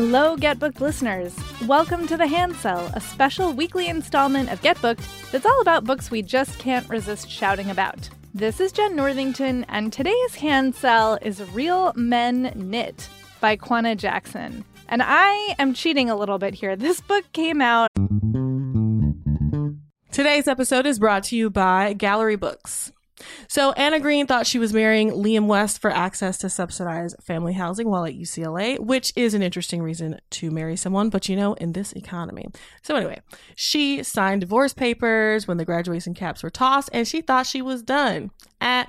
Hello, Get Booked listeners. Welcome to the Hand Sell, a special weekly installment of Get Booked that's all about books we just can't resist shouting about. This is Jenn Northington, and today's Hand Sell is Real Men Knit by Kwana Jackson. And I am cheating a little bit here. This book came out. Today's episode is brought to you by Gallery Books. So Anna Green thought she was marrying Liam West for access to subsidized family housing while at UCLA, which is an interesting reason to marry someone, but you know, in this economy. So anyway, she signed divorce papers when the graduation caps were tossed and she thought she was done. At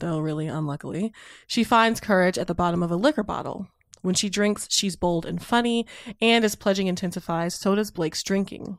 though really unluckily, she finds courage at the bottom of a liquor bottle. When she drinks, she's bold and funny, and as pledging intensifies, so does Blake's drinking.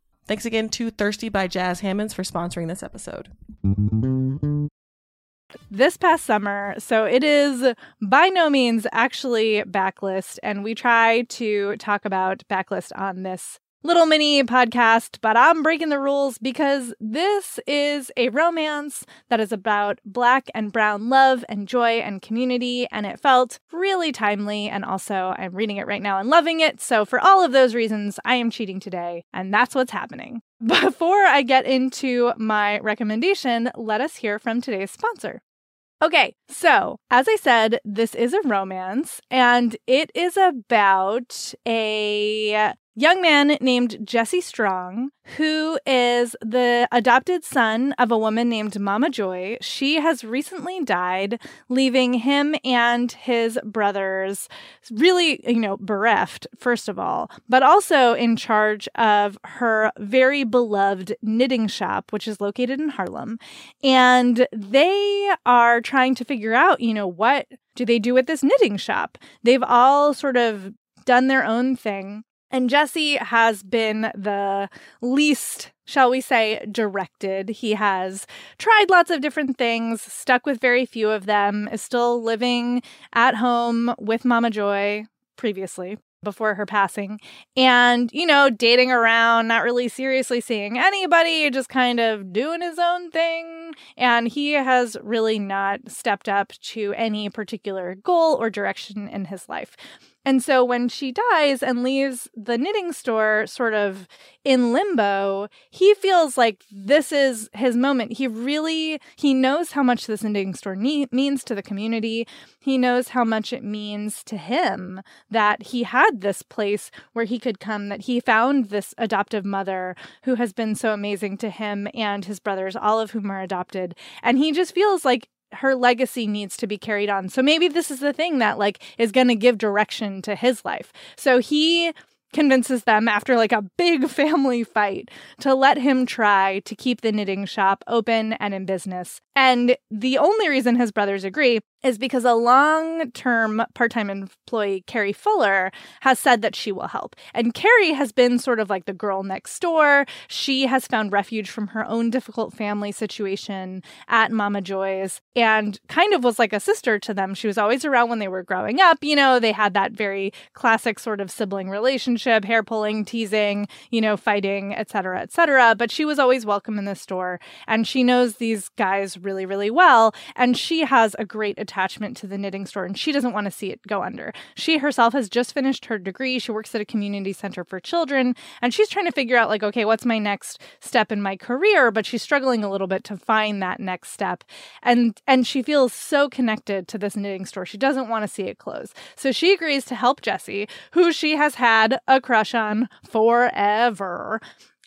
Thanks again to Thirsty by Jas Hammonds for sponsoring this episode. This past summer, so it is by no means actually backlist, and we try to talk about backlist on this little mini podcast, but I'm breaking the rules because this is a romance that is about black and brown love and joy and community, and it felt really timely. And also, I'm reading it right now and loving it. So, for all of those reasons, I am cheating today, and that's what's happening. Before I get into my recommendation, let us hear from today's sponsor. Okay, so as I said, this is a romance, and it is about a young man named Jesse Strong, who is the adopted son of a woman named Mama Joy. She has recently died, leaving him and his brothers really, you know, bereft, first of all, but also in charge of her very beloved knitting shop, which is located in Harlem. And they are trying to figure out, you know, what do they do with this knitting shop? They've all sort of done their own thing. And Jesse has been the least, shall we say, directed. He has tried lots of different things, stuck with very few of them, is still living at home with Mama Joy previously before her passing. And you know dating around not really seriously seeing anybody just kind of doing his own thing. And he has really not stepped up to any particular goal or direction in his life And so when she dies and leaves the knitting store sort of in limbo, he feels like this is his moment. He really he knows how much this knitting store ne- means to the community. He knows how much it means to him that he had this place where he could come that he found this adoptive mother who has been so amazing to him and his brothers, all of whom are adopted. And he just feels like her legacy needs to be carried on. So maybe this is the thing that like is going to give direction to his life. So he convinces them after like a big family fight to let him try to keep the knitting shop open and in business. And the only reason his brothers agree is because a long term part time employee, Carrie Fuller, has said that she will help. And Carrie has been sort of like the girl next door. She has found refuge from her own difficult family situation at Mama Joy's and kind of was like a sister to them. She was always around when they were growing up. You know, they had that very classic sort of sibling relationship, hair pulling, teasing, you know, fighting, etc., etc. But she was always welcome in the store. And she knows these guys really, really well. And she has a great attachment to the knitting store and she doesn't want to see it go under. She herself has just finished her degree. She works at a community center for children and she's trying to figure out, like, okay, what's my next step in my career? But she's struggling a little bit to find that next step. And and she feels so connected to this knitting store. She doesn't want to see it close. So she agrees to help Jesse, who she has had a crush on forever.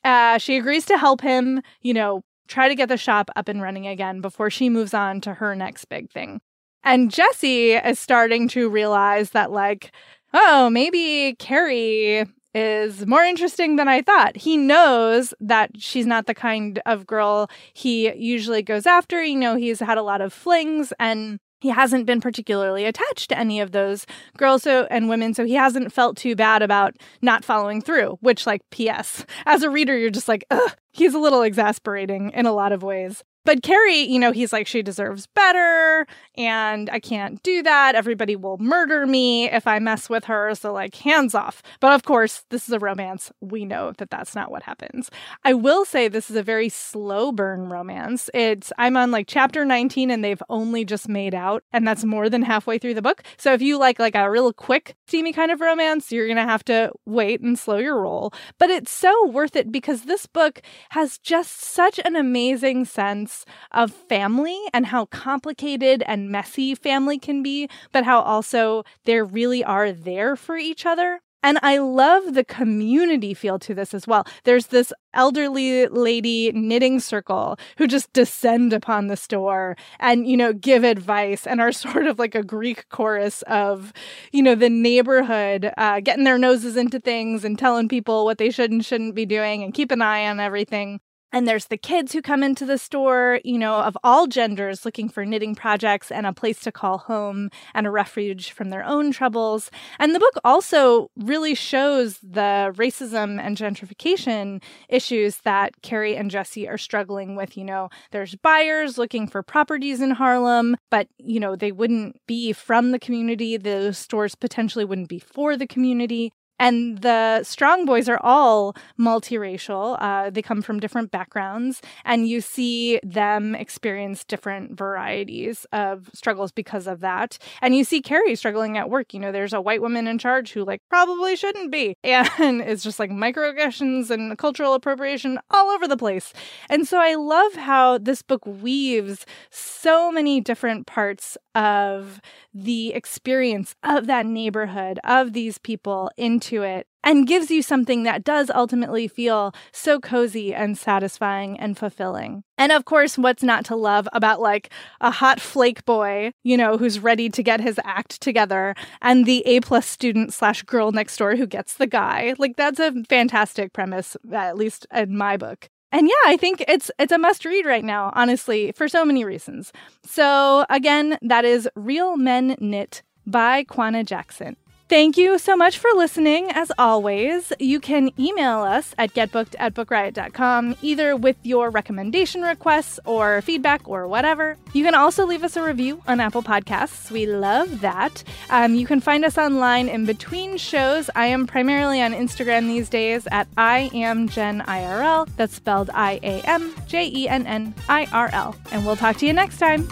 Uh, she agrees to help him, you know, try to get the shop up and running again before she moves on to her next big thing. And Jesse is starting to realize that, like, oh, maybe Carrie is more interesting than I thought. He knows that she's not the kind of girl he usually goes after. You know, he's had a lot of flings and he hasn't been particularly attached to any of those girls so, and women so he hasn't felt too bad about not following through which like ps as a reader you're just like Ugh, he's a little exasperating in a lot of ways but Carrie, you know, he's like, she deserves better, and I can't do that. Everybody will murder me if I mess with her. So, like, hands off. But of course, this is a romance. We know that that's not what happens. I will say this is a very slow burn romance. It's, I'm on like chapter 19, and they've only just made out, and that's more than halfway through the book. So, if you like, like a real quick, steamy kind of romance, you're going to have to wait and slow your roll. But it's so worth it because this book has just such an amazing sense of family and how complicated and messy family can be, but how also they really are there for each other. And I love the community feel to this as well. There's this elderly lady knitting circle who just descend upon the store and, you know, give advice and are sort of like a Greek chorus of, you know, the neighborhood uh, getting their noses into things and telling people what they should and shouldn't be doing and keep an eye on everything. And there's the kids who come into the store, you know, of all genders looking for knitting projects and a place to call home and a refuge from their own troubles. And the book also really shows the racism and gentrification issues that Carrie and Jesse are struggling with. You know, there's buyers looking for properties in Harlem, but, you know, they wouldn't be from the community. The stores potentially wouldn't be for the community. And the strong boys are all multiracial. Uh, they come from different backgrounds, and you see them experience different varieties of struggles because of that. And you see Carrie struggling at work. You know, there's a white woman in charge who, like, probably shouldn't be. And it's just like microaggressions and cultural appropriation all over the place. And so I love how this book weaves so many different parts of the experience of that neighborhood, of these people into it, and gives you something that does ultimately feel so cozy and satisfying and fulfilling. And of course, what's not to love about like a hot flake boy, you know, who's ready to get his act together, and the A plus student slash girl next door who gets the guy? Like, that's a fantastic premise, at least in my book. And yeah, I think it's it's a must read right now, honestly, for so many reasons. So again, that is Real Men Knit by Kwana Jackson. Thank you so much for listening. As always, you can email us at getbooked at bookriot.com, either with your recommendation requests or feedback or whatever. You can also leave us a review on Apple Podcasts. We love that. Um, you can find us online in between shows. I am primarily on Instagram these days at I am Jen IRL. That's spelled I A M J E N N I R L. And we'll talk to you next time.